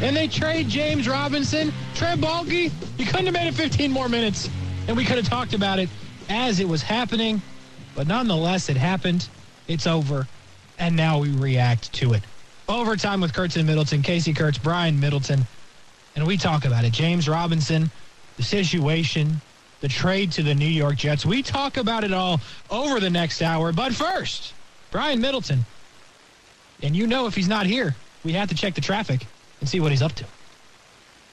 And they trade James Robinson. Trent Baalke, you couldn't have made it 15 more minutes. And we could have talked about it as it was happening. But nonetheless, it happened. It's over. And now we react to it. Overtime with Kurtz and Middleton, Casey Kurtz, Brian Middleton. And we talk about it. James Robinson, the situation, the trade to the New York Jets. We talk about it all over the next hour. But first, Brian Middleton. And you know if he's not here, we have to check the traffic and see what he's up to.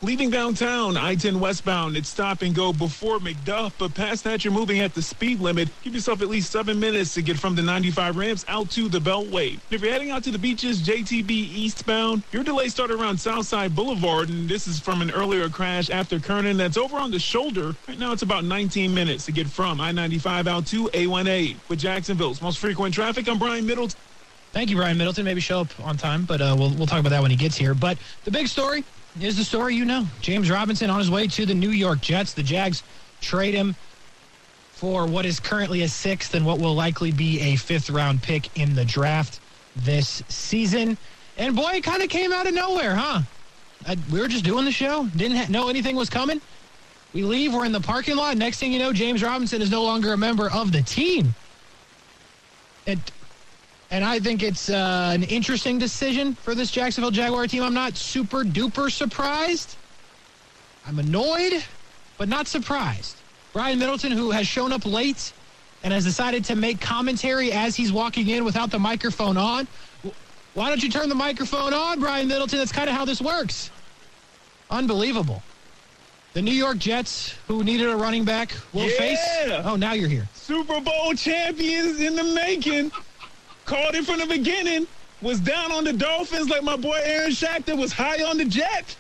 Leaving downtown, I-10 westbound, it's stop and go before McDuff, but past that, you're moving at the speed limit. Give yourself at least seven minutes to get from the 95 ramps out to the Beltway. If you're heading out to the beaches, JTB eastbound, your delay started around Southside Boulevard, and this is from an earlier crash after Kernan that's over on the shoulder. Right now, it's about 19 minutes to get from I-95 out to A1A. With Jacksonville's most frequent traffic, I'm Brian Middleton. Thank you, Brian Middleton. Maybe show up on time, but uh, we'll, we'll talk about that when he gets here. But the big story is the story you know. James Robinson on his way to the New York Jets. The Jags trade him for what is currently a sixth and what will likely be a fifth round pick in the draft this season. And boy, it kind of came out of nowhere, huh? I, we were just doing the show, didn't ha- know anything was coming. We leave, we're in the parking lot. Next thing you know, James Robinson is no longer a member of the team. It and I think it's uh, an interesting decision for this Jacksonville Jaguar team. I'm not super duper surprised. I'm annoyed, but not surprised. Brian Middleton, who has shown up late and has decided to make commentary as he's walking in without the microphone on. Why don't you turn the microphone on, Brian Middleton? That's kind of how this works. Unbelievable. The New York Jets, who needed a running back, will Yeah. face. Oh, now you're here. Super Bowl champions in the making. Called it from the beginning. Was down on the Dolphins like my boy Aaron Shachter was high on the Jet.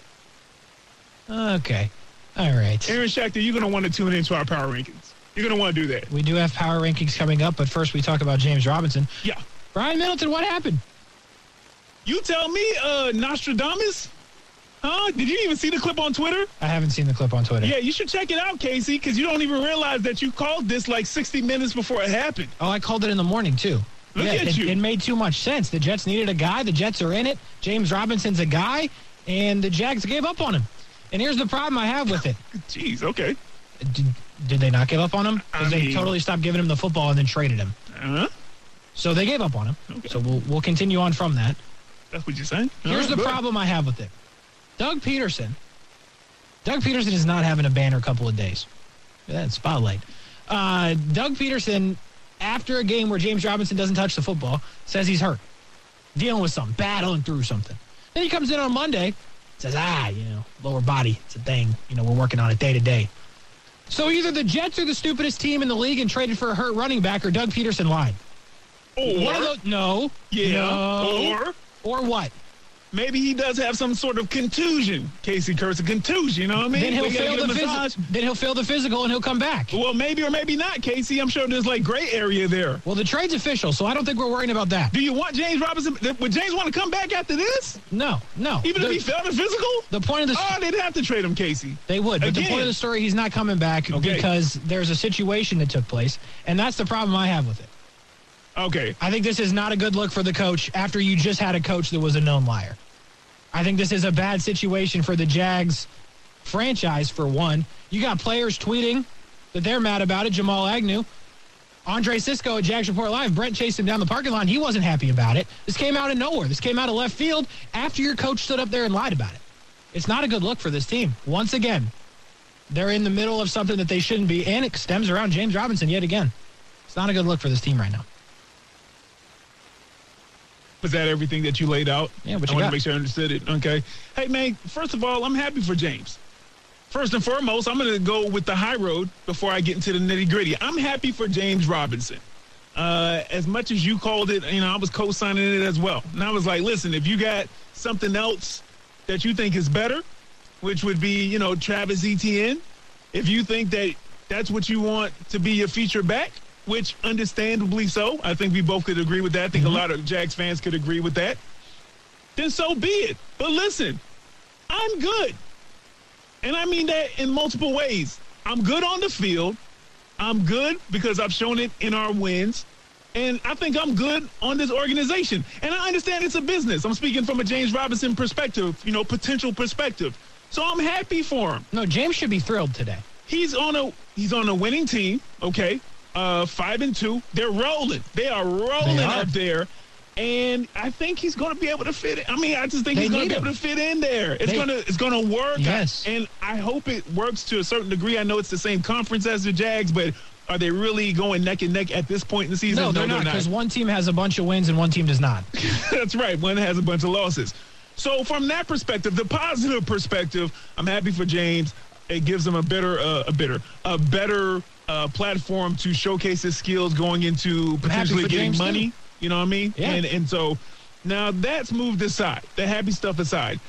Okay. All right. Aaron Shachter, you're going to want to tune into our power rankings. You're going to want to do that. We do have power rankings coming up, but first we talk about James Robinson. Yeah. Brian Middleton, what happened? You tell me, uh, Nostradamus? Huh? Did you even see the clip on Twitter? I haven't seen the clip on Twitter. Yeah, you should check it out, Casey, because you don't even realize that you called this like 60 minutes before it happened. Oh, I called it in the morning too. Look yeah, at it, you. it made too much sense. The Jets needed a guy. The Jets are in it. James Robinson's a guy, and the Jags gave up on him. And here's the problem I have with it. Jeez, okay. Did, did they not give up on him? Because they mean- totally stopped giving him the football and then traded him. Uh-huh. So they gave up on him. Okay. So we'll we'll continue on from that. That's what you're saying? Here's right, the problem I have with it. Doug Pederson. Doug Pederson is not having a banner couple of days. That spotlight. Uh, Doug Pederson, after a game where James Robinson doesn't touch the football, says he's hurt, dealing with something, battling through something. Then he comes in on Monday, says, ah, you know, lower body, it's a thing. You know, we're working on it day to day. So either the Jets are the stupidest team in the league and traded for a hurt running back, or Doug Pederson lied. Or, One of those, no. yeah, No. or or what? Maybe he does have some sort of contusion. Casey Kurtz, a contusion, you know what I mean? Then he'll fail the physical. Then he'll fail the physical and he'll come back. Well, maybe or maybe not, Casey. I'm sure there's like gray area there. Well, the trade's official, so I don't think we're worrying about that. Do you want James Robinson? Would James want to come back after this? No, no. Even the, if he failed the physical? the point of the Oh, they'd have to trade him, Casey. they would, but the point of the story, he's not coming back Okay. because there's a situation that took place, and that's the problem I have with it. Okay. I think this is not a good look for the coach after you just had a coach that was a known liar. I think this is a bad situation for the Jags franchise, for one. You got players tweeting that they're mad about it. Jamal Agnew. Andre Cisco at Jags Report Live. Brent chased him down the parking lot. He wasn't happy about it. This came out of nowhere. This came out of left field after your coach stood up there and lied about it. It's not a good look for this team. Once again, they're in the middle of something that they shouldn't be, and it stems around James Robinson yet again. It's not a good look for this team right now. Was that everything that you laid out? Yeah, what I want to make sure I understood it. Okay. Hey, man, first of all, I'm happy for James. First and foremost, I'm going to go with the high road before I get into the nitty gritty. I'm happy for James Robinson. Uh, as much as you called it, you know, I was co-signing it as well. And I was like, listen, if you got something else that you think is better, which would be, you know, Travis Etienne, if you think that that's what you want to be your feature back, which understandably so, I think we both could agree with that. I think a mm-hmm. lot of Jags fans could agree with that. Then so be it. But listen, I'm good. And I mean that in multiple ways. I'm good on the field. I'm good because I've shown it in our wins. And I think I'm good on this organization. And I understand it's a business. I'm speaking from a James Robinson perspective, you know, potential perspective. So I'm happy for him. No, James should be thrilled today. He's on a he's on a winning team, okay? Uh five and two. They're rolling. They are rolling They are. up there. And I think he's going to be able to fit. In. I mean, I just think They he's going to be able to fit in there. It's going to it's going to work. Yes. and I hope it works to a certain degree. I know it's the same conference as the Jags, but are they really going neck and neck at this point in the season? No, they're not because one team has a bunch of wins and one team does not. That's right. One has a bunch of losses. So from that perspective, the positive perspective, I'm happy for James. It gives him a better, uh, a better, a better uh, platform to showcase his skills going into potentially getting James, money. too. You know what I mean? Yeah. And and so now that's moved aside. The happy stuff aside.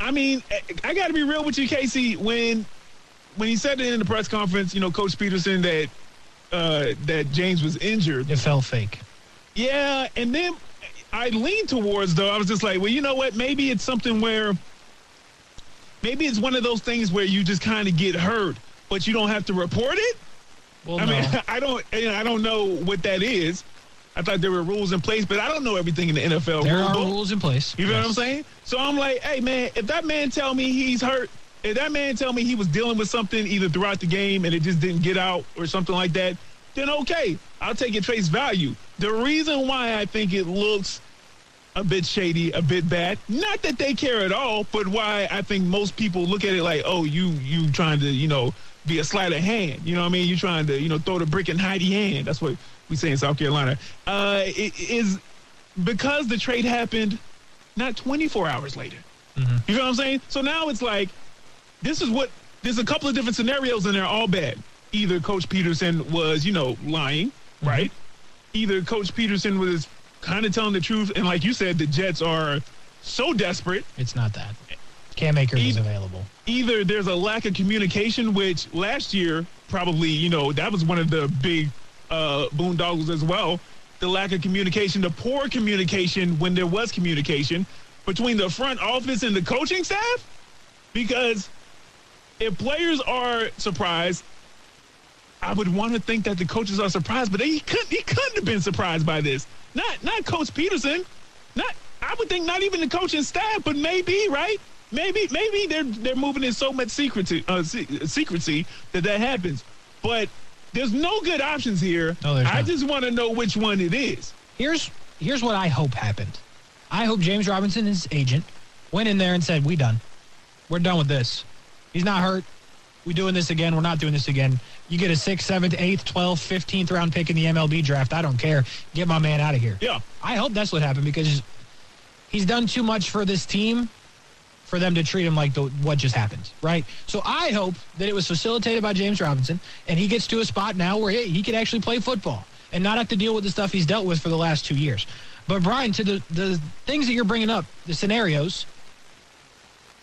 I mean, I- I got to be real with you, Casey. When when he said it in the press conference, you know, Coach Pederson that uh, that James was injured. It felt fake. Yeah, and then I leaned towards though. I was just like, well, you know what? Maybe it's something where maybe it's one of those things where you just kind of get hurt, but you don't have to report it. Well, I no. mean, I don't, know, I don't know what that is. I thought there were rules in place, but I don't know everything in the NFL. there rule are book. rules in place. You know what I'm saying? So I'm like, hey man, if that man tell me he's hurt, if that man tell me he was dealing with something either throughout the game and it just didn't get out or something like that, then okay, I'll take it face value. The reason why I think it looks a bit shady, a bit bad, not that they care at all, but why I think most people look at it like, oh, you you trying to, you know, be a sleight of hand. You know what I mean? You're trying to, you know, throw the brick and hide the hand. That's what we say in South Carolina. Uh, it is because the trade happened not 24 hours later. You know what I'm saying? So now it's like, this is what, there's a couple of different scenarios and they're all bad. Either Coach Pederson was, you know, lying, right? Either Coach Pederson was kind of telling the truth. And like you said, the Jets are so desperate. It's not that. Cam Akers is available. Either there's a lack of communication, which last year probably, you know, that was one of the big uh, boondoggles as well. The lack of communication, the poor communication when there was communication between the front office and the coaching staff. Because if players are surprised, I would want to think that the coaches are surprised, but he couldn't. He couldn't have been surprised by this. Not not Coach Pederson. Not I would think not even the coaching staff, but maybe right. Maybe maybe they're they're moving in so much secrecy uh, secrecy that that happens. But there's no good options here. No, there's I not. just want to know which one it is. Here's here's what I hope happened. I hope James Robinson, his agent, went in there and said, "We done. We're done with this. He's not hurt. We doing this again. We're not doing this again. You get a sixth, seventh, eighth, twelfth, fifteenth round pick in the MLB draft. I don't care. Get my man out of here." Yeah. I hope that's what happened because he's done too much for this team for them to treat him like the, what just happened, right? So I hope that it was facilitated by James Robinson and he gets to a spot now where he, he can actually play football and not have to deal with the stuff he's dealt with for the last two years. But Brian, to the, the things that you're bringing up, the scenarios,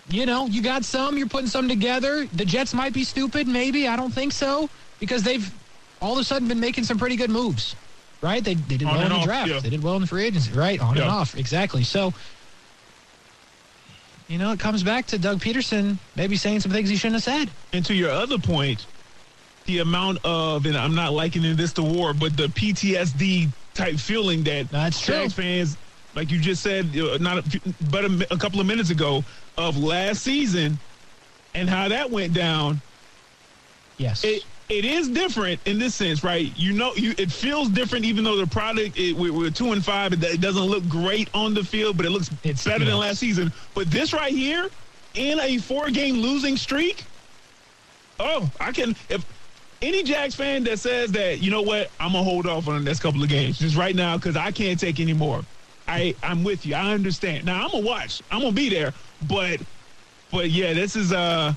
you know, you got some, you're putting some together. The Jets might be stupid, maybe. I don't think so because they've all of a sudden been making some pretty good moves, right? They, they did On well in the off, draft. yeah. They did well in the free agency, right? On and off, exactly. So, you know, it comes back to Doug Pederson maybe saying some things he shouldn't have said. And to your other point, the amount of, and I'm not likening this to war, but the PTSD type feeling that That's true. Jags fans, like you just said, not a, few- but a, a couple of minutes ago, of last season and how that went down. Yes. It it is different in this sense, right? You know, you it feels different, even though the product it, we, we're two and five. It, it doesn't look great on the field, but it looks It's- better than last season. But this right here, in a four game losing streak, oh, I can if. Any Jags fan that says that, you know what, I'm gonna hold off on the next couple of games just right now because I can't take any more. I I'm with you. I understand. Now I'm gonna watch. I'm gonna be there. But but yeah, this is uh,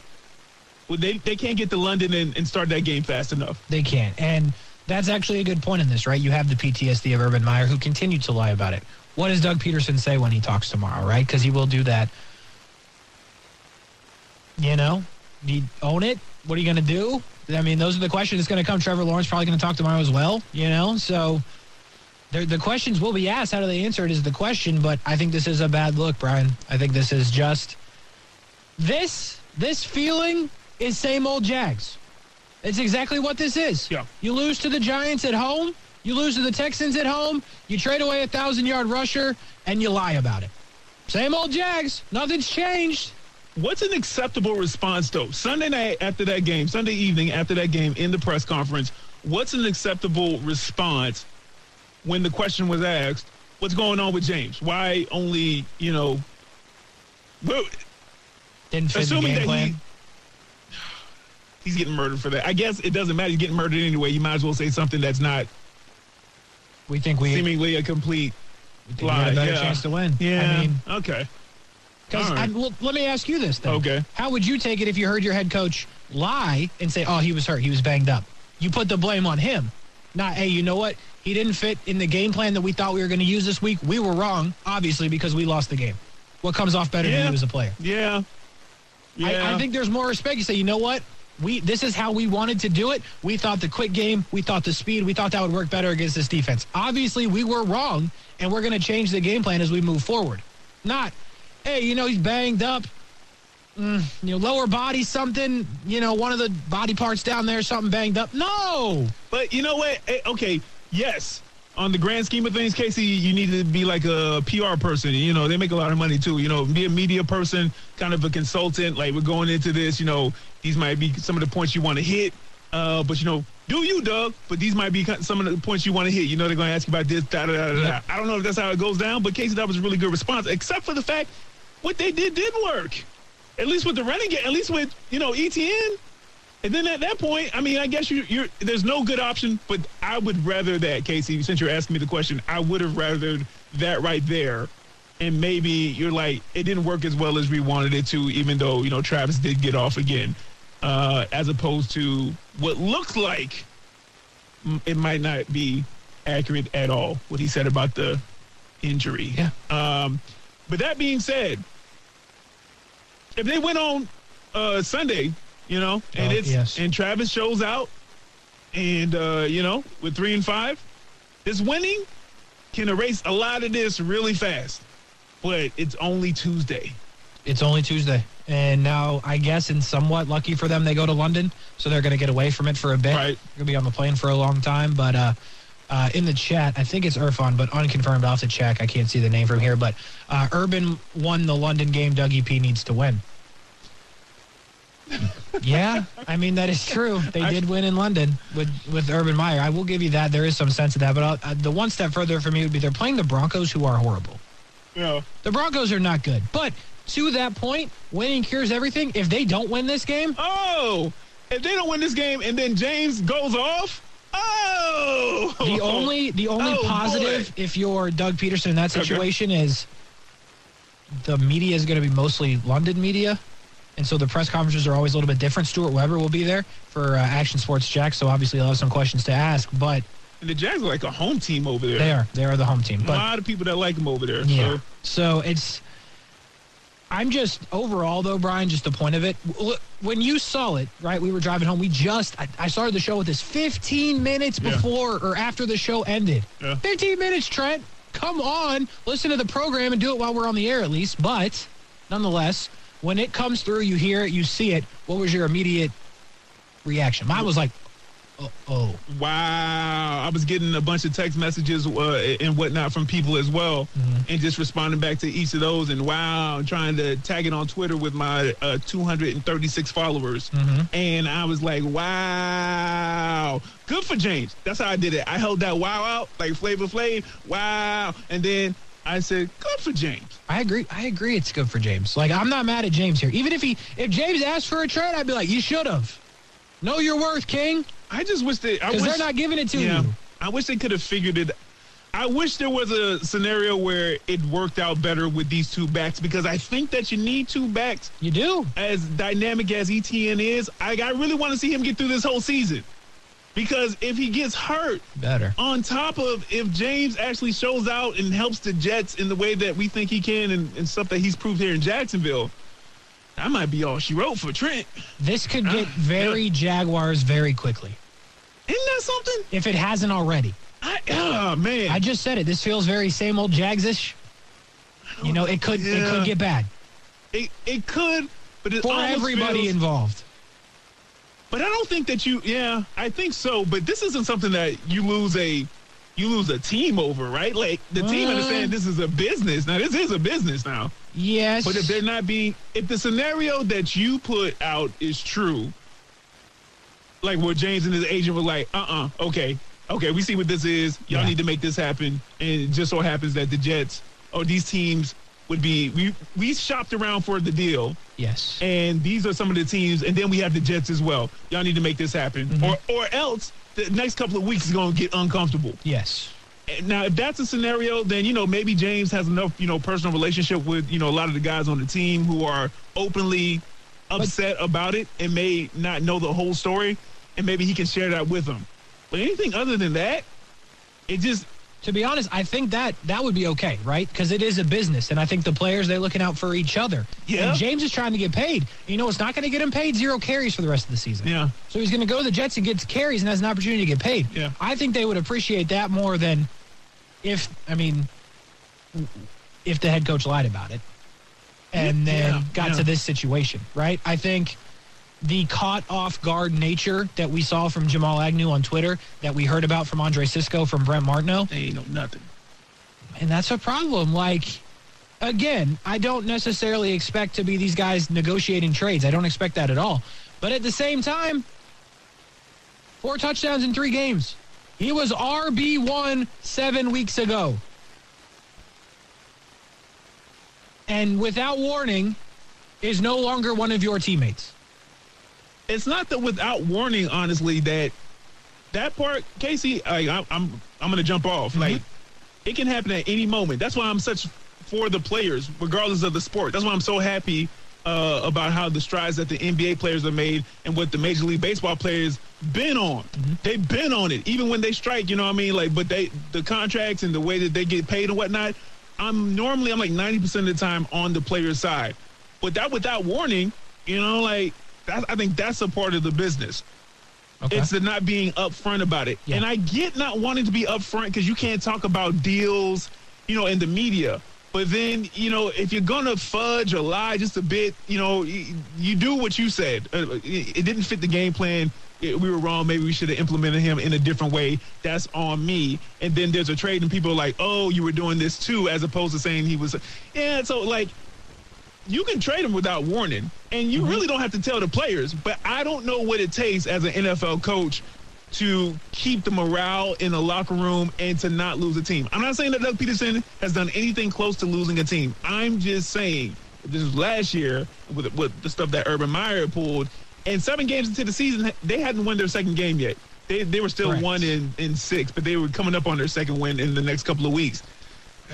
well, they they can't get to London and, and start that game fast enough. They can't. And that's actually a good point in this, right? You have the PTSD of Urban Meyer who continued to lie about it. What does Doug Pederson say when he talks tomorrow, right? Because he will do that. You know, you own it? What are you to do? I mean, those are the questions that's going to come. Trevor Lawrence probably going to talk tomorrow as well, you know? So the the questions will be asked. How do they answer it is the question. But I think this is a bad look, Brian. I think this is just this this feeling is same old Jags. It's exactly what this is. Yeah. You lose to the Giants at home. You lose to the Texans at home, you trade away a thousand yard rusher, and you lie about it. Same old Jags. Nothing's changed. What's an acceptable response, though? Sunday night after that game, Sunday evening after that game in the press conference, what's an acceptable response when the question was asked, what's going on with James? Why only, you know, well, Didn't fit the assuming game that plan. he, he's getting murdered for that. I guess it doesn't matter. He's getting murdered anyway. You might as well say something that's not we think we, seemingly a complete we lie. yeah. chance to win. Yeah. I mean, okay. Because right. well, let me ask you this, though. Okay. How would you take it if you heard your head coach lie and say, "Oh, he was hurt, he was banged up"? You put the blame on him, not, "Hey, you know what? He didn't fit in the game plan that we thought we were going to use this week. We were wrong, obviously, because we lost the game." What comes off better than you as a player? Yeah. Yeah. I, I think there's more respect. You say, you know what? We this is how we wanted to do it. We thought the quick game, we thought the speed, we thought that would work better against this defense. Obviously, we were wrong, and we're going to change the game plan as we move forward. Not, hey, you know, he's banged up. Mm, you know, lower body, something. You know, one of the body parts down there, something banged up. No, But you know what? Eh, Okay, yes. On the grand scheme of things, Casey, you need to be like a PR person. You know, they make a lot of money too. You know, be a media person, kind of a consultant. Like we're going into this. You know, these might be some of the points you want to hit. Uh, but you know, do you, Doug? But these might be some of the points you want to hit. You know, they're going to ask you about this. Da, da, da, da, da. I don't know if that's how it goes down, but Casey, that was a really good response. Except for the fact, what they did did work. At least with the running game. At least with you know ETN. And then at that point, I mean, I guess you, you're there's no good option, but I would rather that, Casey. Since you're asking me the question, I would have rather that right there. And maybe you're like, it didn't work as well as we wanted it to, even though you know Travis did get off again, uh, as opposed to what looks like it might not be accurate at all. What he said about the injury. Yeah. Um, but that being said, if they went on uh, Sunday, you know, and Oh, it's yes. and Travis shows out, and uh, you know, with three and five, this winning can erase a lot of this really fast. But it's only Tuesday. it's only Tuesday, and now I guess, and somewhat lucky for them, they go to London, so they're going to get away from it for a bit. Right. They're going to be on the plane for a long time, but uh, uh, in the chat, I think it's Irfan, but unconfirmed. Have to check. I can't see the name from here, but uh, Urban won the London game. Dougie P needs to win. yeah, I mean that is true. They did win in London with with Urban Meyer. I will give you that. There is some sense of that, but uh, the one step further for me would be they're playing the Broncos, who are horrible. Yeah. The Broncos are not good, but to that point, winning cures everything. If they don't win this game, Oh, if they don't win this game and then James goes off, oh, The only the only Oh, positive boy. if you're Doug Pederson in that Okay. situation is the media is going to be mostly London media. And so the press conferences are always a little bit different. Stuart Weber will be there for uh, Action Sports Jax, so obviously he'll have some questions to ask. But And the Jags are like a home team over there. they are they are the home team. a lot of people that like them over there. yeah, So. so it's. I'm just overall though, Brian. Just the point of it. When you saw it, right? We were driving home. We just I, I started the show with this 15 minutes Yeah. before or after the show ended. Yeah. 15 minutes, Trent. Come on, listen to the program and do it while we're on the air at least. But nonetheless, when it comes through, you hear it, you see it. What was your immediate reaction? Mine was like, oh, oh. Wow, I was getting a bunch of text messages uh, and whatnot from people as well, and just responding back to each of those. And wow, and trying to tag it on Twitter with my uh, 236 followers. And I was like, wow, good for James. That's how I did it. I held that wow out like Flavor Flav, wow, and then I said, good for James. I agree. I agree. It's good for James. Like I'm not mad at James here. Even if he, if James asked for a trade, I'd be like, you should have. Know your worth, King, I just wish I because they're not giving it to Yeah, you. I wish they could have figured it. I wish there was a scenario where it worked out better with these two backs because I think that you need two backs You do. as dynamic as ETN is. I, I really want to see him get through this whole season because if he gets hurt, Better. on top of if James actually shows out and helps the Jets in the way that we think he can and, and stuff that he's proved here in Jacksonville, that might be all she wrote for Trent. This could get Uh, very Jaguars very quickly Isn't that something? if it hasn't already. I, oh, man. I just said it. This feels very same old Jags-ish. You know, it could it could get bad it, it could, but it for everybody feels- involved. But I don't think that you. Yeah, I think so. But this isn't something that you lose a you lose a team over, right? Like the team Uh. understand this is a business. Now this is a business now. Yes. But if they're not being, if the scenario that you put out is true, like where James and his agent were like, uh uh okay, okay, we see what this is. Y'all Yeah. need to make this happen. And it just so happens that the Jets or these teams would be, we, we shopped around for the deal. yes. And these are some of the teams. And then we have the Jets as well. Y'all need to make this happen. Mm-hmm. Or, or else the next couple of weeks is going to get uncomfortable. yes. Now, if that's a scenario, then you know maybe James has enough you know personal relationship with you know a lot of the guys on the team who are openly upset about it and may not know the whole story, and maybe he can share that with them. But anything other than that, it just To be honest, I think that that would be okay, right? Because it is a business, and I think the players they're looking out for each other. Yeah. And James is trying to get paid. You know, it's not going to get him paid zero carries for the rest of the season. yeah So he's going to go to the Jets and gets carries and has an opportunity to get paid. Yeah. I think they would appreciate that more than if I mean, if the head coach lied about it and then Yeah, got yeah. to this situation, right? I think the caught off guard nature that we saw from Jamal Agnew on Twitter, that we heard about from Andre Cisco, from Brent Martineau, they ain't know nothing. and that's a problem. Like, again, I don't necessarily expect to be these guys negotiating trades. I don't expect that at all. But at the same time, four touchdowns in three games. He was RB1 seven weeks ago. And without warning, is no longer one of your teammates. It's not that without warning, honestly, that that part, Casey, I, I, I'm I'm gonna jump off. Like it can happen at any moment. That's why I'm such for the players, regardless of the sport. That's why I'm so happy uh, about how the strides that the NBA players have made and what the Major League Baseball players been on. They've been on it, even when they strike. You know what I mean? Like, but they the contracts and the way that they get paid and whatnot. I'm normally I'm like 90 percent of the time on the player's side, but that without warning, you know, like that, I think that's a part of the business. Okay. It's the not being upfront about it. Yeah. And I get not wanting to be upfront because you can't talk about deals, you know, in the media. But then, you know, if you're going to fudge or lie just a bit, you know, you, you do what you said. Uh, It, it didn't fit the game plan. It- we were wrong. Maybe we should have implemented him in a different way. That's on me. And then there's a trade, and people are like, oh, you were doing this too, as opposed to saying he was. Yeah, so like, you can trade him without warning, and you mm-hmm. really don't have to tell the players. But I don't know what it takes as an NFL coach to keep the morale in the locker room and to not lose a team. I'm not saying that Doug Pederson has done anything close to losing a team. I'm just saying this was last year with, with the stuff that Urban Meyer pulled, and seven games into the season, they hadn't won their second game yet. They, they were still Correct. one in, in six, but they were coming up on their second win in the next couple of weeks.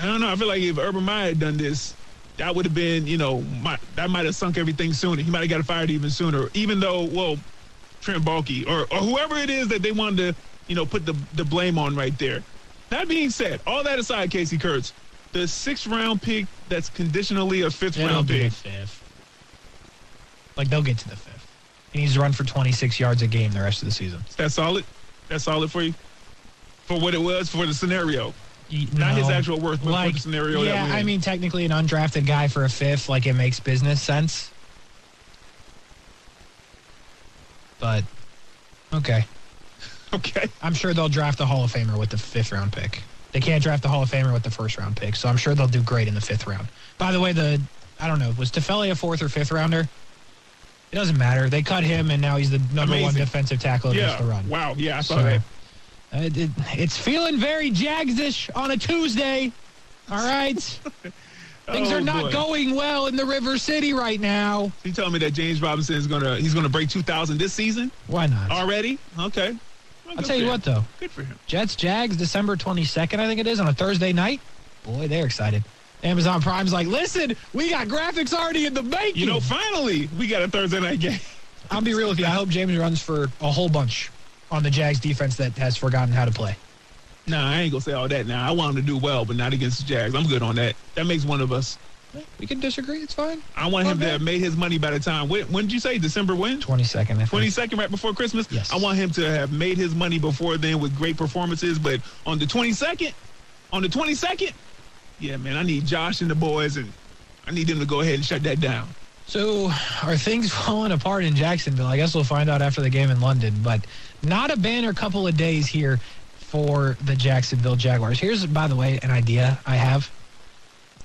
I don't know. I feel like if Urban Meyer had done this, that would have been, you know, my, that might have sunk everything sooner. He might have got fired even sooner. Even though, well, Trent Baalke or, or whoever it is that they wanted to, you know, put the, the blame on right there. That being said, all that aside, Casey Kurtz, the sixth round pick that's conditionally a 5th They'll round pick. fifth. Like they'll get to the fifth. He needs to run for 26 yards a game the rest of the season. That's solid. That's solid for you. For what it was for the scenario, Y- not his actual worth, but for the scenario. Yeah, I mean, technically, an undrafted guy for a fifth, like it makes business sense. But okay, okay. I'm sure they'll draft a Hall of Famer with the fifth round pick. They can't draft the Hall of Famer with the first round pick, so I'm sure they'll do great in the fifth round. By the way, the I don't know, was Tufele a fourth or fifth rounder? It doesn't matter. They cut him, and now he's the number one defensive tackle against Yeah. the run. Wow. Yeah, I saw So, that. Uh, it, it's feeling very Jagsish on a Tuesday. All right. Things Oh, are not boy. going well in the River City right now. You telling me that James Robinson is gonna he's gonna break 2,000 this season Why not? already? Okay. Well, I'll tell you him. what, though. Good for him. Jets, Jags, December 22nd, I think it is, on a Thursday night. Boy, they're excited. Amazon Prime's like, listen, we got graphics already in the bank. You know, finally we got a Thursday night game. I'll be real with you. I hope James runs for a whole bunch on the Jags defense that has forgotten how to play. Nah, I ain't gonna say all that now. I want him to do well, but not against the Jags. I'm good on that. That makes one of us. We can disagree. It's fine. I want him to have made his money by the time. When, when did you say December when? Twenty second. Twenty second, right before Christmas. Yes. I want him to have made his money before then with great performances. But on the 22nd, on the 22nd, yeah, man, I need Josh and the boys, and I need them to go ahead and shut that down. So, are things falling apart in Jacksonville? I guess we'll find out after the game in London, but not a banner couple of days here for the Jacksonville Jaguars. Here's, by the way, an idea I have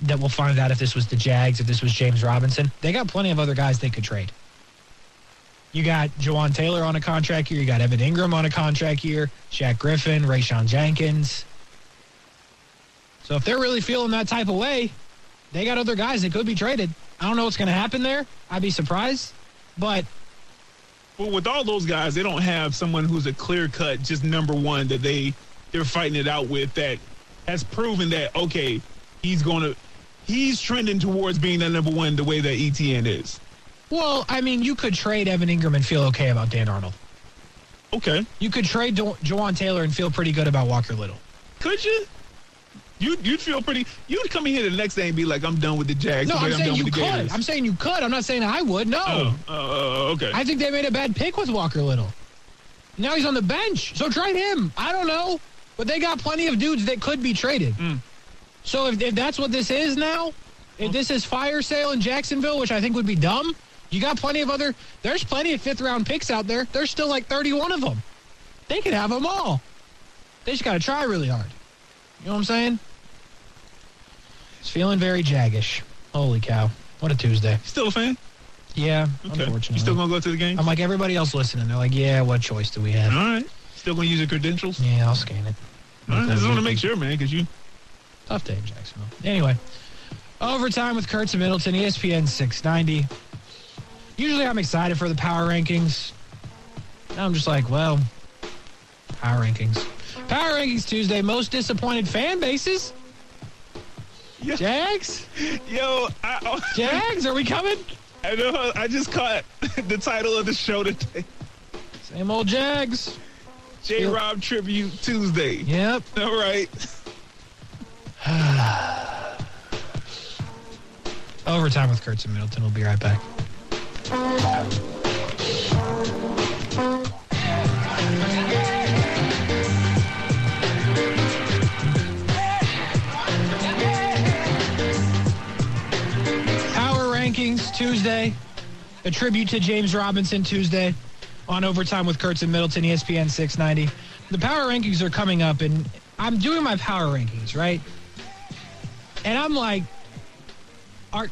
that we'll find out if this was the Jags, if this was James Robinson. They got plenty of other guys they could trade. You got Jawaan Taylor on a contract here. You got Evan Engram on a contract here. Shaq Griffin, Rayshawn Jenkins. So if they're really feeling that type of way, they got other guys that could be traded. I don't know what's going to happen there. I'd be surprised. But well, with all those guys, they don't have someone who's a clear cut, just number one that they they're fighting it out with that has proven that okay, he's going to he's trending towards being that number one the way that ETN is. Well, I mean, you could trade Evan Engram and feel okay about Dan Arnold. Okay. You could trade jo- Jawaan Taylor and feel pretty good about Walker Little. Could you? You you'd feel pretty. You'd come in here the next day and be like, "I'm done with the Jags." No, I'm, I'm saying you could. Gators. I'm saying you could. I'm not saying I would. No. Oh, uh, okay. I think they made a bad pick with Walker Little. Now he's on the bench, so trade him. I don't know, but they got plenty of dudes that could be traded. Mm. So if, if that's what this is now, if this is fire sale in Jacksonville, which I think would be dumb, you got plenty of other. There's plenty of fifth round picks out there. There's still like 31 of them. They could have them all. They just got to try really hard. You know what I'm saying? It's feeling very jaggish. Holy cow! What a Tuesday. Still a fan? Yeah, Okay. unfortunately. You still gonna go to the game? I'm like everybody else listening. They're like, yeah, what choice do we have? All right. Still gonna use your credentials? Yeah, I'll scan it. All right. I just want to make sure, man, because you. Tough day in Jacksonville. Anyway, overtime with Kurtz and Middleton, ESPN 690. Usually I'm excited for the power rankings. Now I'm just like, well, power rankings. Power rankings Tuesday, most disappointed fan bases. Yeah. Jags? Yo, I, oh, Jags, are we coming? I know. I just caught the title of the show today. Same old Jags. J Rob Tribute Tuesday. Yep. All right. Overtime with Kurtz and Middleton. We'll be right back. Tuesday. A tribute to James Robinson Tuesday on Overtime with Kurtz and Middleton, ESPN 690. The Power Rankings are coming up, and I'm doing my Power Rankings, right? And I'm like, are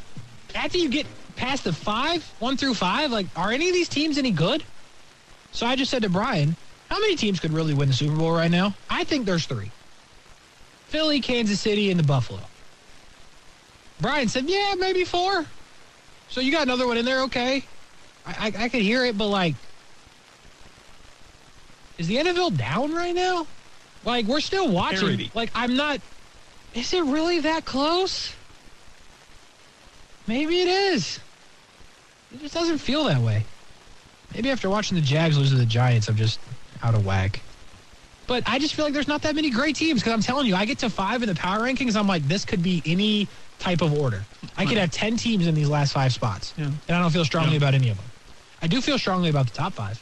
after you get past the five, one through five, like, are any of these teams any good? So I just said to Brian, how many teams could really win the Super Bowl right now? I think there's three Philly, Kansas City, and the Buffalo. Brian said, yeah, maybe four. So you got another one in there, okay. I, I, I could hear it, but like, is the NFL down right now? Like, we're still watching. Parity. Like, I'm not. Is it really that close? Maybe it is. It just doesn't feel that way. Maybe after watching the Jags lose to the Giants, I'm just out of whack. But I just feel like there's not that many great teams because I'm telling you, I get to five in the power rankings. I'm like, this could be any type of order. I could have 10 teams in these last five spots. Yeah. And I don't feel strongly Yeah. about any of them. I do feel strongly about the top five.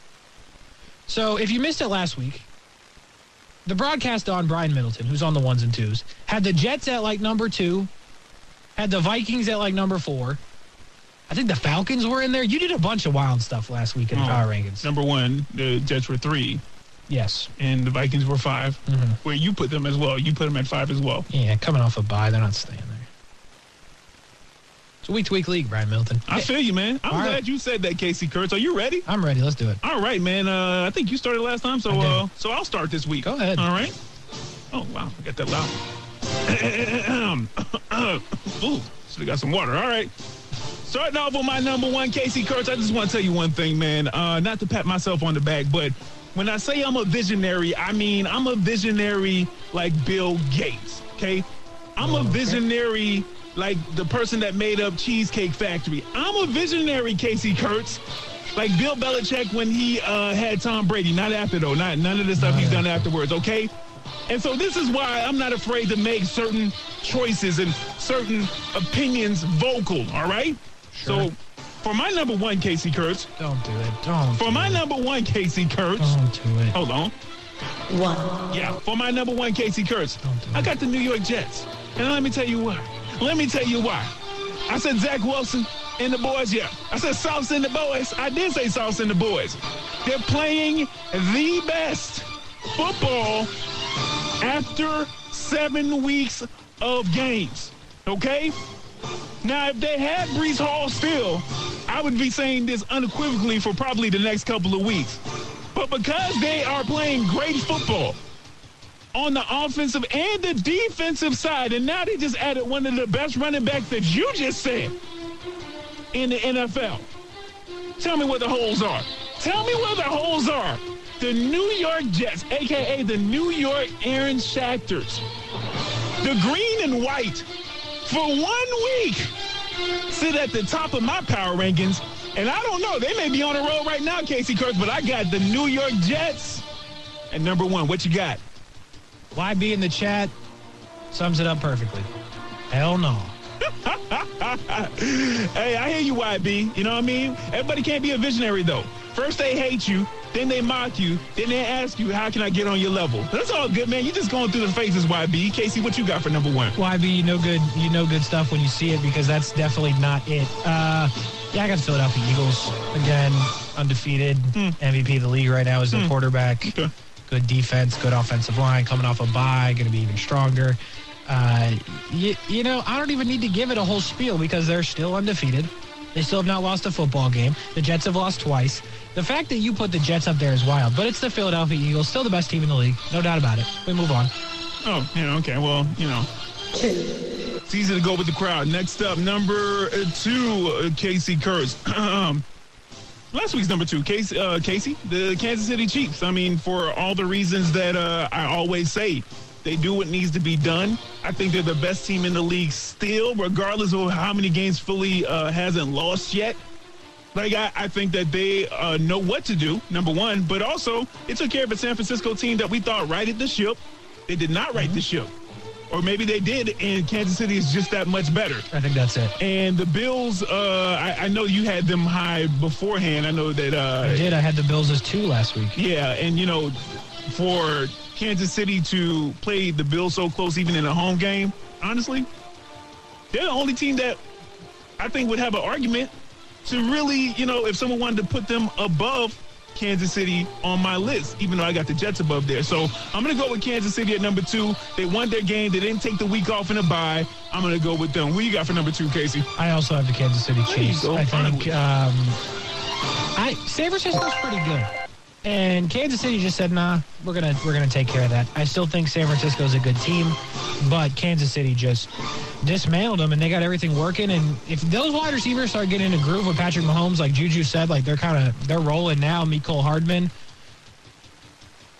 So if you missed it last week, the broadcast on Brian Middleton, who's on the ones and twos, had the Jets at like number two, had the Vikings at like number four. I think the Falcons were in there. You did a bunch of wild stuff last week in the Oh. power rankings. Number one, the Jets were three, Yes. and the Vikings were 5 Mhm. Where you put them as well. You put them at five as well. Yeah, coming off a bye, they're not staying there. It's a week to week league, Brian Middleton. I feel you, man. I'm All right. glad you said that, Casey Kurtz. Are you ready? I'm ready. Let's do it. All right, man. Uh, I think you started last time, so uh, so I'll start this week. Go ahead. All right. Oh wow, I got that loud. Ooh, should have got some water. All right. Starting off with my number one, Casey Kurtz. I just want to tell you one thing, man. Uh, not to pat myself on the back, but when I say I'm a visionary, I mean I'm a visionary like Bill Gates. Okay. I'm a visionary like the person that made up Cheesecake Factory. I'm a visionary, Casey Kurtz. Like Bill Belichick when he uh, had Tom Brady. Not after though. Not none of the stuff he's done afterwards. Okay. And so this is why I'm not afraid to make certain choices and certain opinions vocal. All right. Sure. So for my number one, Casey Kurtz. Don't do it. Don't. For do my it. number one, Casey Kurtz. Don't do it. Hold on. One. Yeah, for my number one, Casey Kurtz. Don't do I it. got the New York Jets. And let me tell you why. Let me tell you why. I said Zach Wilson and the boys, yeah. I said Sauce and the boys. I did say Sauce and the boys. They're playing the best football after seven weeks of games. Okay? Now, if they had Breece Hall still, I would be saying this unequivocally for probably the next couple of weeks. But because they are playing great football on the offensive and the defensive side, and now they just added one of the best running backs that you just said in the NFL. Tell me where the holes are. Tell me where the holes are. The New York Jets, aka the New York Aaron Schacters, the green and white, for one week, sit at the top of my power rankings. And I don't know, they may be on the road right now, Casey Kurtz, but I got the New York Jets at number one. What you got? YB in the chat sums it up perfectly. Hell no. hey, I hear you, YB. You know what I mean? Everybody can't be a visionary, though. First they hate you, then they mock you, then they ask you, how can I get on your level? That's all good, man. You just going through the phases, YB. Casey, what you got for number one? YB, you know good, you know good stuff when you see it because that's definitely not it. Uh, yeah, I got Philadelphia Eagles again, undefeated, Hmm. MVP of the league right now is the quarterback. Okay. Good defense, good offensive line, coming off a bye, going to be even stronger. Uh, you, you know, I don't even need to give it a whole spiel because they're still undefeated. They still have not lost a football game. The Jets have lost twice. The fact that you put the Jets up there is wild, but it's the Philadelphia Eagles, still the best team in the league, no doubt about it. We move on. Oh, yeah, okay. Well, you know. It's easy to go with the crowd. Next up, number two, Casey Kurtz. Last week's number two, Casey, uh, Casey, the Kansas City Chiefs. I mean, for all the reasons that uh, I always say, they do what needs to be done. I think they're the best team in the league still, regardless of how many games Philly uh, hasn't lost yet. Like, I, I think that they uh, know what to do, number one, but also it took care of a San Francisco team that we thought righted the ship. They did not right the ship. Or maybe they did, and Kansas City is just that much better. I think that's it. And the Bills, uh, I, I know you had them high beforehand. I know that. Uh, I did. I had the Bills as two last week. Yeah, and you know, for Kansas City to play the Bills so close, even in a home game, honestly, they're the only team that I think would have an argument to really, you know, if someone wanted to put them above Kansas City on my list, even though I got the Jets above there. So I'm going to go with Kansas City at number two. They won their game. They didn't take the week off in a bye. I'm going to go with them. Who you got for number two, Casey? I also have the Kansas City Chiefs. I think um, I San Francisco's pretty good, and Kansas City just said, "Nah, we're gonna we're gonna take care of that." I still think San Francisco's a good team, but Kansas City just dismantled them, and they got everything working. And if those wide receivers start getting in a groove with Patrick Mahomes, like Juju said, like they're kind of they're rolling now. Mecole Hardman.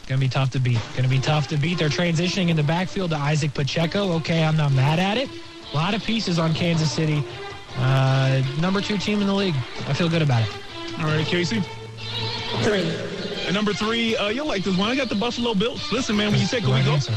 Gonna be tough to beat. Gonna be tough to beat. They're transitioning in the backfield to Isaac Pacheco. Okay, I'm not mad at it. A lot of pieces on Kansas City. Uh, number two team in the league. I feel good about it. All right, Casey. three, And number three, uh, you'll like this one. I got the Buffalo Bills. Listen, man, when you take a The week off,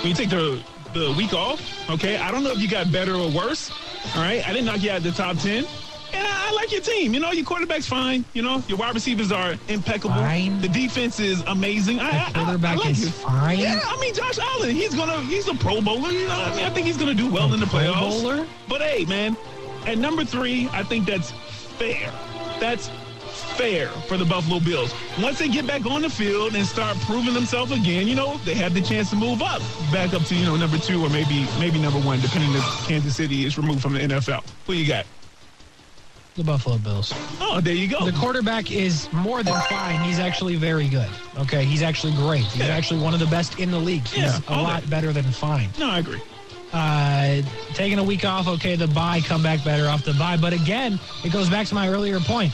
when you take the the week off, okay, I don't know if you got better or worse. All right, I didn't knock you out of the top ten. And I, I like your team. You know, your quarterback's fine. You know, your wide receivers are impeccable. Fine? The defense is amazing. I, I- quarterback I like is it. fine? Yeah, I mean Josh Allen, he's gonna he's a Pro Bowler. You know, what I mean, I think he's gonna do well in the Pro playoffs. Bowler? But hey, man, at number three, I think that's fair. That's fair for the Buffalo Bills. Once they get back on the field and start proving themselves again, you know, they have the chance to move up, back up to you know number two or maybe maybe number one, depending if Kansas City is removed from the NFL. Who you got? The Buffalo Bills. Oh, there you go. The quarterback is more than fine. He's actually very good. Okay, he's actually great. He's Yeah. actually one of the best in the league. He's Yeah, a lot that. better than fine. no, I agree. Uh, taking a week off, okay, the bye, come back better off the bye. But again, it goes back to my earlier point.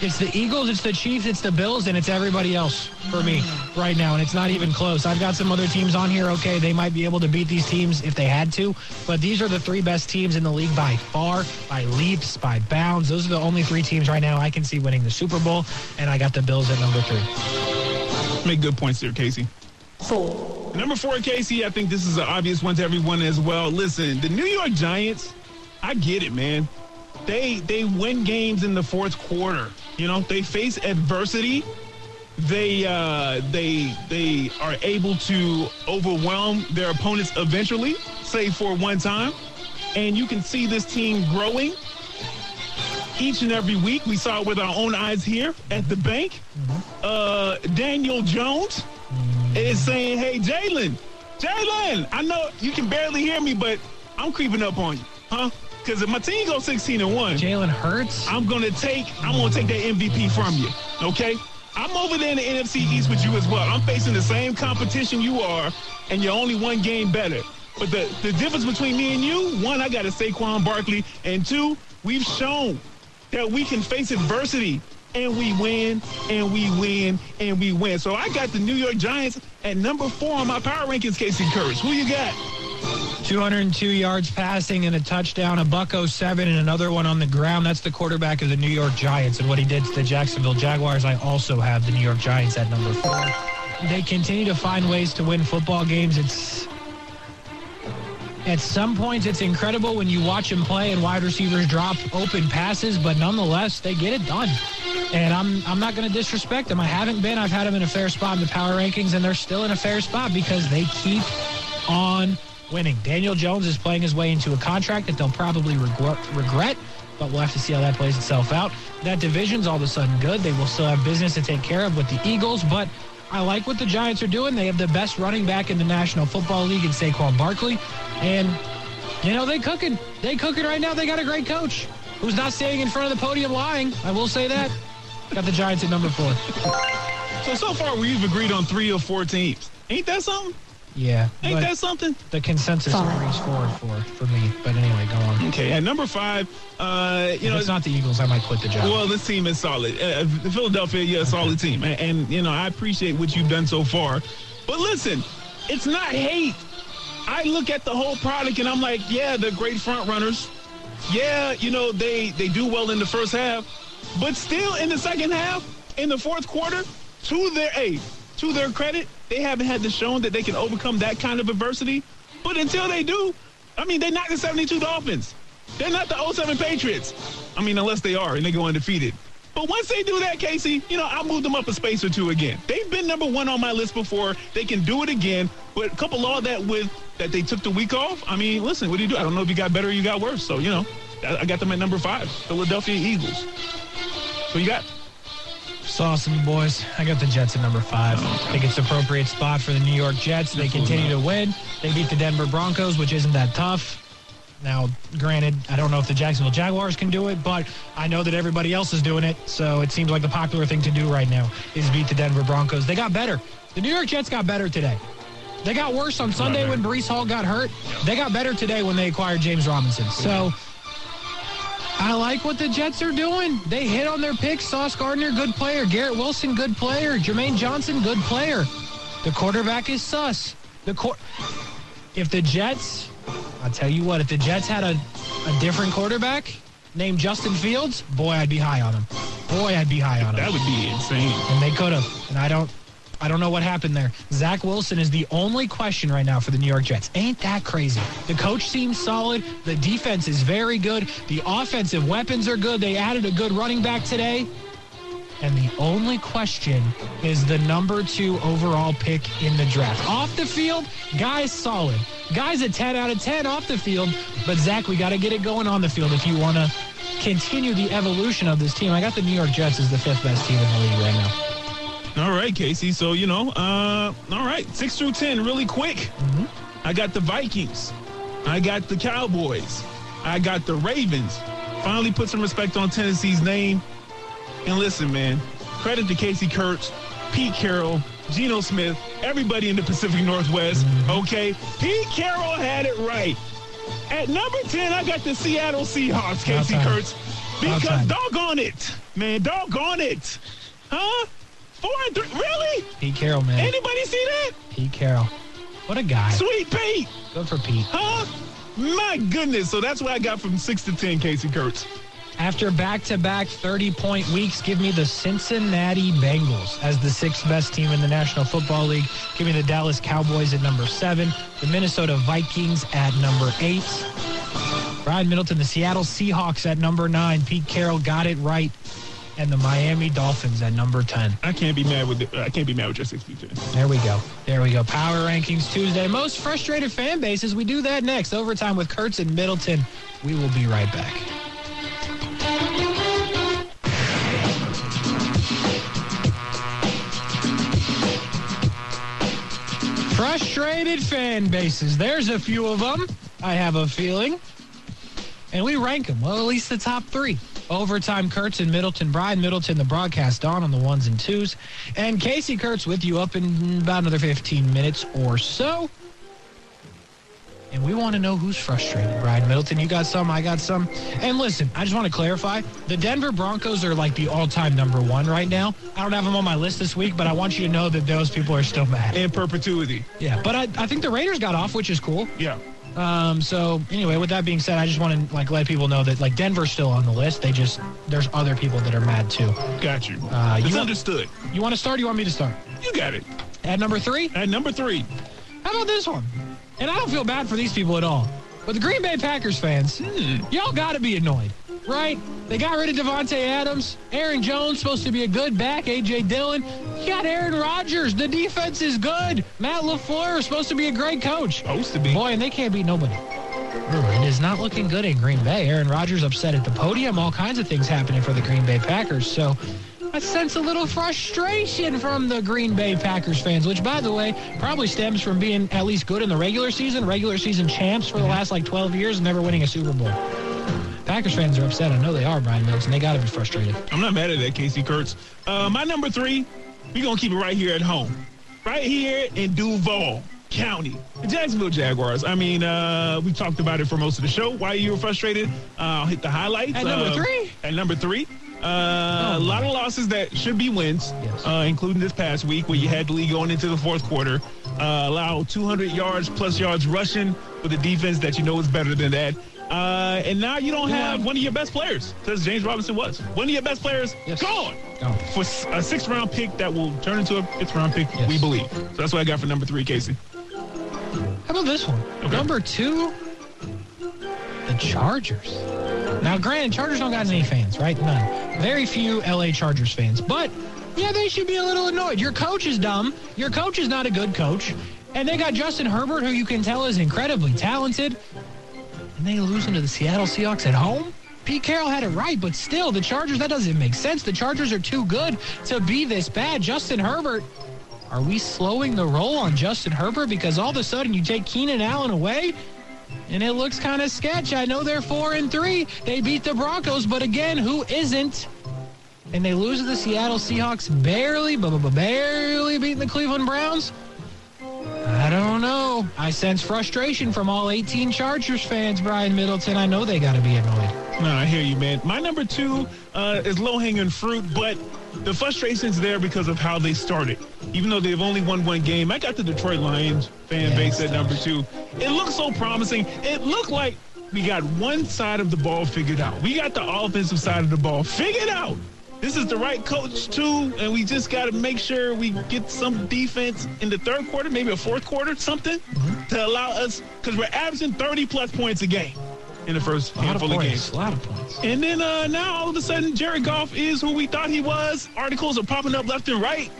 It's the Eagles, it's the Chiefs, it's the Bills, and it's everybody else for me right now. And it's not even close. I've got some other teams on here. Okay, they might be able to beat these teams if they had to. But these are the three best teams in the league by far, by leaps, by bounds. Those are the only three teams right now I can see winning the Super Bowl. And I got the Bills at number three. Make good points there, Casey. four, Number four, Casey, I think this is an obvious one to everyone as well. Listen, the New York Giants, I get it, man. They they win games in the fourth quarter. You know, they face adversity. They uh, they they are able to overwhelm their opponents eventually, save for one time. And you can see this team growing each and every week. We saw it with our own eyes here at the bank. Uh, Daniel Jones is saying, hey, Jalen, Jalen, I know you can barely hear me, but I'm creeping up on you, huh? Because if my team goes 16 and one, Jalen Hurts. I'm gonna take I'm gonna take that MVP from you. Okay? I'm over there in the NFC East with you as well. I'm facing the same competition you are, and you're only one game better. But the, the difference between me and you, one, I got a Saquon Barkley, and two, we've shown that we can face adversity and we win and we win and we win. So I got the New York Giants at number four on my power rankings, Casey Kurtz. Who you got? 202 yards passing and a touchdown, a buck 07 and another one on the ground. That's the quarterback of the New York Giants and what he did to the Jacksonville Jaguars. I also have the New York Giants at number four. They continue to find ways to win football games. It's at some points it's incredible when you watch them play and wide receivers drop open passes, but nonetheless they get it done. And I'm I'm not going to disrespect them. I haven't been. I've had them in a fair spot in the power rankings, and they're still in a fair spot because they keep on winning. Daniel Jones is playing his way into a contract that they'll probably regret, but we'll have to see how that plays itself out. That division's all of a sudden good. They will still have business to take care of with the Eagles, but I like what the Giants are doing. They have the best running back in the National Football League in Saquon Barkley, and you know they cooking. They cooking right now. They got a great coach who's not standing in front of the podium lying. I will say that. Got the Giants at number four. So so far we've agreed on three or four teams. Ain't that something? Yeah, Ain't that something? the consensus Five. agrees four and four for me. But anyway, go on. Okay, at number five, uh, you If know, it's not the Eagles, I might quit the job. Well, this team is solid. Uh, Philadelphia, yeah, a solid team, and, and you know I appreciate what you've done so far. But listen, it's not hate. I look at the whole product and I'm like, yeah, they're great front runners. Yeah, you know they they do well in the first half, but still in the second half, in the fourth quarter, to their aid, to their credit, they haven't had the shown that they can overcome that kind of adversity. But until they do, I mean, they're not the 72 Dolphins. They're not the 07 Patriots. I mean, unless they are and they go undefeated. But once they do that, Casey, you know, I'll move them up a space or two again. They've been number one on my list before. They can do it again. But couple all that with that they took the week off. I mean, listen, what do you do? I don't know if you got better or you got worse. So, you know, I got them at number five, Philadelphia Eagles. What you got? Sauce boys. I got the Jets at number five. I think it's appropriate spot for the New York Jets. They continue to win. They beat the Denver Broncos, which isn't that tough. Now, granted, I don't know if the Jacksonville Jaguars can do it, but I know that everybody else is doing it. So it seems like the popular thing to do right now is beat the Denver Broncos. They got better. The New York Jets got better today. They got worse on Sunday when Breece Hall got hurt. They got better today when they acquired James Robinson. So I like what the Jets are doing. They hit on their picks. Sauce Gardner, good player. Garrett Wilson, good player. Jermaine Johnson, good player. The quarterback is sus. The court. If the Jets, I'll tell you what, if the Jets had a, a different quarterback named Justin Fields, boy, I'd be high on him. Boy, I'd be high on him That would be insane. and they could have. And I don't, I don't know what happened there. Zach Wilson is the only question right now for the New York Jets. Ain't that crazy? The coach seems solid. The defense is very good. The offensive weapons are good. They added a good running back today. And the only question is the number two overall pick in the draft. Off the field, guy's solid. Guy's a 10 out of 10 off the field. But Zach, we got to get it going on the field if you want to continue the evolution of this team. I got the New York Jets as the fifth best team in the league right now. All right, Casey. So, you know, uh, all right, six through 10, really quick. I got the Vikings. I got the Cowboys. I got the Ravens. Finally put some respect on Tennessee's name. And listen, man, credit to Casey Kurtz, Pete Carroll, Geno Smith, everybody in the Pacific Northwest. Okay, Pete Carroll had it right. At number 10, I got the Seattle Seahawks, Casey. Kurtz. Because doggone it, man, doggone it. Huh? Four and three, really? Pete Carroll, man. Anybody see that? Pete Carroll. What a guy. Sweet Pete, Good for Pete. huh? My goodness. So that's what I got from six to 10, Casey Kurtz. After back-to-back 30-point weeks, give me the Cincinnati Bengals as the sixth best team in the National Football League. Give me the Dallas Cowboys at number seven, the Minnesota Vikings at number eight, Brian Middleton, the Seattle Seahawks at number nine. Pete Carroll got it right, and the Miami Dolphins at number ten. I can't be mad with the, I can't be mad with your six to 10. There we go. There we go. Power Rankings Tuesday. Most frustrated fan bases. We do that next. Overtime with Kurtz and Middleton. We will be right back. frustrated fan bases. There's a few of them, I have a feeling. And we rank them, well, at least the top three. Overtime, Kurtz and Middleton. Brian Middleton, the broadcast on on the ones and twos. And Casey Kurtz with you up in about another 15 minutes or so. And we want to know who's frustrated. Brian Middleton, you got some, I got some. And listen, I just want to clarify the Denver Broncos are like the all time number one right now. I don't have them on my list this week, but I want you to know that those people are still mad. In perpetuity. Yeah, but I, I think the Raiders got off, which is cool. Yeah. Um, so anyway, with that being said, I just want to like let people know that like Denver's still on the list. They just there's other people that are mad too. Got you. Uh, it's you- understood. You want to start? Or you want me to start? You got it. At number three, At number three. how about this one? And I don't feel bad for these people at all. But the Green Bay Packers fans, y'all got to be annoyed, right? They got rid of Davante Adams. Aaron Jones supposed to be a good back. A.J. Dillon. You got Aaron Rodgers. The defense is good. Matt LaFleur is supposed to be a great coach. Supposed to be. Boy, and they can't beat nobody. It is not looking good in Green Bay. Aaron Rodgers upset at the podium. All kinds of things happening for the Green Bay Packers. So I sense a little frustration from the Green Bay Packers fans, which, by the way, probably stems from being at least good in the regular season, regular season champs for the mm-hmm. last like 12 years, and never winning a Super Bowl. Packers fans are upset. I know they are, Brian Mills, and they got to be frustrated. I'm not mad at that, Casey Kurtz. Uh, my number three, we're going to keep it right here at home. Right here in Duval County. The Jacksonville Jaguars. I mean, uh, we talked about it for most of the show. Why you were frustrated? Uh, I'll hit the highlights. At number Uh, three? At number three. Uh, a lot of losses that should be wins, Yes. uh, including this past week where you had the lead going into the fourth quarter. Uh, allow 200 yards plus yards rushing with a defense that you know is better than that. Uh, and now you don't have one of your best players, because James Robinson was. One of your best players Yes. gone Gone. for a sixth round pick that will turn into a fifth round pick, Yes. we believe. So that's what I got for number three, Casey. How about this one? Okay. Number two, the Chargers. Now, granted, Chargers don't got any fans, right? None. Very few LA Chargers fans. But, yeah, they should be a little annoyed. Your coach is dumb. Your coach is not a good coach. And they got Justin Herbert, who you can tell is incredibly talented. And they losing to the Seattle Seahawks at home? Pete Carroll had it right, but still, the Chargers, that doesn't make sense. The Chargers are too good to be this bad. Justin Herbert, are we slowing the roll on Justin Herbert? Because all of a sudden you take Keenan Allen away and it looks kind of sketch. I know they're four and three. They beat the Broncos, but again, who isn't? And they lose to the Seattle Seahawks barely, but barely beating the Cleveland Browns. I don't know. I sense frustration from all 18 Chargers fans, Brian Middleton. I know they got to be annoyed. No, I hear you, man. My number two uh, is low hanging fruit, but the frustration's there because of how they started. Even though they've only won one game, I got the Detroit Lions fan Yeah, base at number two. It looked so promising. It looked like we got one side of the ball figured out. We got the offensive side of the ball figured out. This is the right coach too, and we just got to make sure we get some defense in the third quarter, maybe a fourth quarter, something to allow us because we're averaging 30 plus points a game in the first A lot of handful of games. A lot of points. And then uh, now all of a sudden, Jared Goff is who we thought he was. Articles are popping up left and right.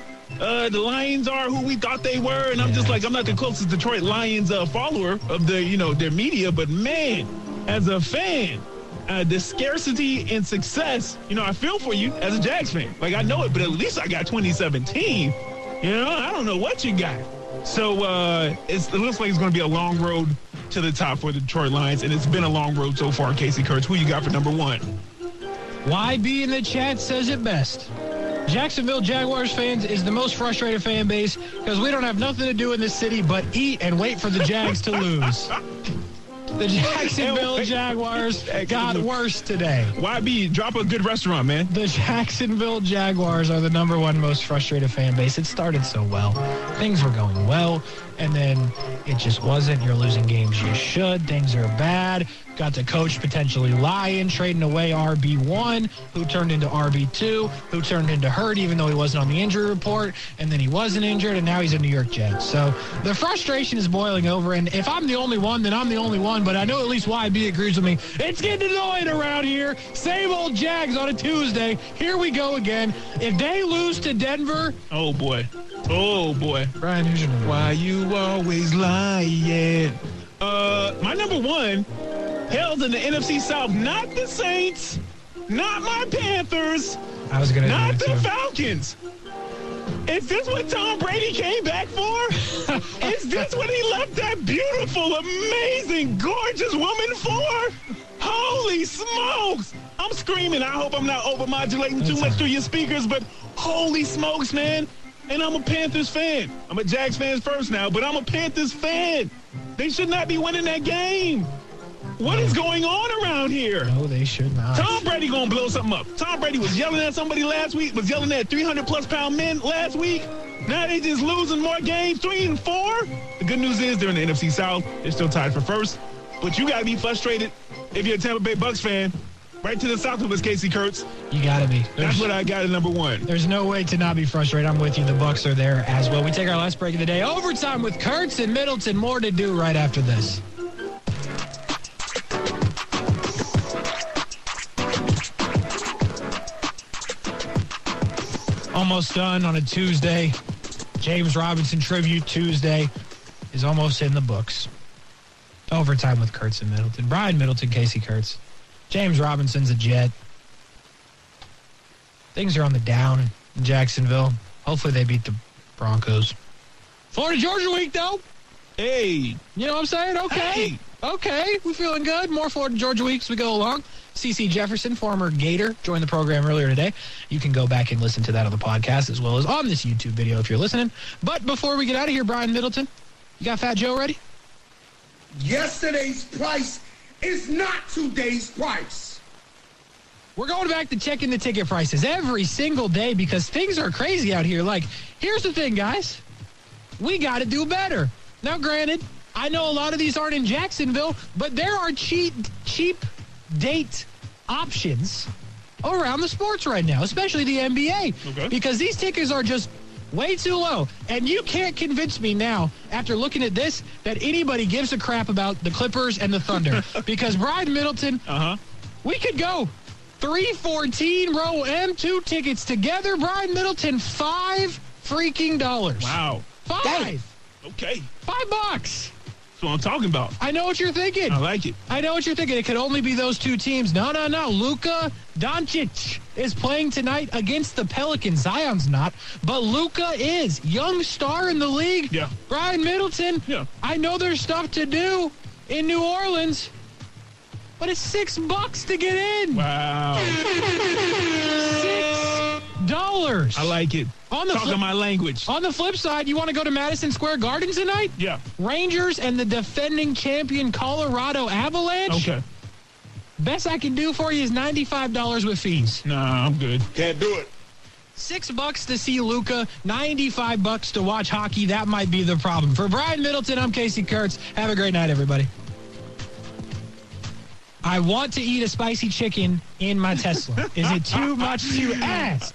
Uh, the Lions are who we thought they were, and I'm just like, I'm not the closest Detroit Lions uh, follower of the, you know, their media, but man, as a fan, uh, the scarcity and success, you know, I feel for you as a Jags fan. Like I know it, but at least I got 2017. You know, I don't know what you got. So uh, it's, it looks like it's going to be a long road to the top for the Detroit Lions, and it's been a long road so far. Casey Kurtz, who you got for number one? YB in the chat says it best. Jacksonville Jaguars fans is the most frustrated fan base because we don't have nothing to do in this city but eat and wait for the Jags to lose. The Jacksonville. Jaguars got worse today. YB, drop a good restaurant, man. The Jacksonville Jaguars are the number one most frustrated fan base. It started so well. Things were going well, and then it just wasn't. You're losing games you should. Things are bad. Got the coach potentially lying, trading away RB1, who turned into RB2, who turned into Hurt, even though he wasn't on the injury report, and then he wasn't injured, and now he's a New York Jets. So the frustration is boiling over, and if I'm the only one, then I'm the only one, but I know at least YB agrees with me. It's getting annoying around here. Same old Jags on a Tuesday. Here we go again. If they lose to Denver, Oh boy. Oh boy. Brian, who's your? Why you always lying? Uh, my number one held in the NFC South, not the Saints, not my Panthers, I was to not the too. Falcons. Is this what Tom Brady came back for? Is this what he left that beautiful, amazing, gorgeous woman for? Holy smokes! I'm screaming. I hope I'm not overmodulating too much through your speakers, but holy smokes, man. And I'm a Panthers fan. I'm a Jags fan first now, but I'm a Panthers fan. They should not be winning that game. What is going on around here? No, they should not. Tom Brady gonna blow something up. Tom Brady was yelling at somebody last week, was yelling at 300 plus pound men last week. Now they just losing more games, three and four. The good news is they're in the NFC South. They're still tied for first. But you gotta be frustrated if you're a Tampa Bay Bucks fan. Right to the south of us, Casey Kurtz. You got to be. That's what I got at number one. there's no way to not be frustrated. I'm with you. The Bucks are there as well. We take our last break of the day. Overtime with Kurtz and Middleton. More to do right after this. Almost done on a Tuesday. James Robinson Tribute Tuesday is almost in the books. Overtime with Kurtz and Middleton. Brian Middleton, Casey Kurtz. James Robinson's a Jet. Things are on the down in Jacksonville. Hopefully they beat the Broncos. Florida Georgia week though. Hey, You know what I'm saying? Okay. Hey. Okay. we're feeling good. More Florida Georgia weeks we go along. CC Jefferson, former Gator, joined the program earlier today. You can go back and listen to that on the podcast as well as on this YouTube video if you're listening. But before we get out of here, Brian Middleton, you got Fat Joe ready? Yesterday's price is not today's price. We're going back to checking the ticket prices every single day because things are crazy out here. Like, here's the thing, guys. We got to do better. Now, granted, I know a lot of these aren't in Jacksonville, but there are cheap, cheap date options around the sports right now, especially the NBA. Okay. Because these tickets are just way too low. And you can't convince me now, after looking at this, that anybody gives a crap about the Clippers and the Thunder. because Brian Middleton, uh huh. we could go 314 row M2 tickets together. Brian Middleton, five freaking dollars. Wow. Five. Okay. Five bucks. That's what I'm talking about. I know what you're thinking. I like it. I know what you're thinking. It could only be those two teams. No, no, no. Luka Doncic is playing tonight against the Pelicans. Zion's not, but Luka is. Young star in the league. Yeah. Brian Middleton. Yeah. I know there's stuff to do in New Orleans, but it's six bucks to get in. Wow. Six dollars. I like it. On the Talking flip- my language. On the flip side, you want to go to Madison Square Garden tonight? Yeah. Rangers and the defending champion Colorado Avalanche. Okay. Best I can do for you is $95 with fees. Nah, I'm good. Can't do it. Six bucks to see Luka, 95 bucks to watch hockey. That might be the problem. For Brian Middleton, I'm Casey Kurtz. Have a great night, everybody. I want to eat a spicy chicken in my Tesla. Is it too much to ask?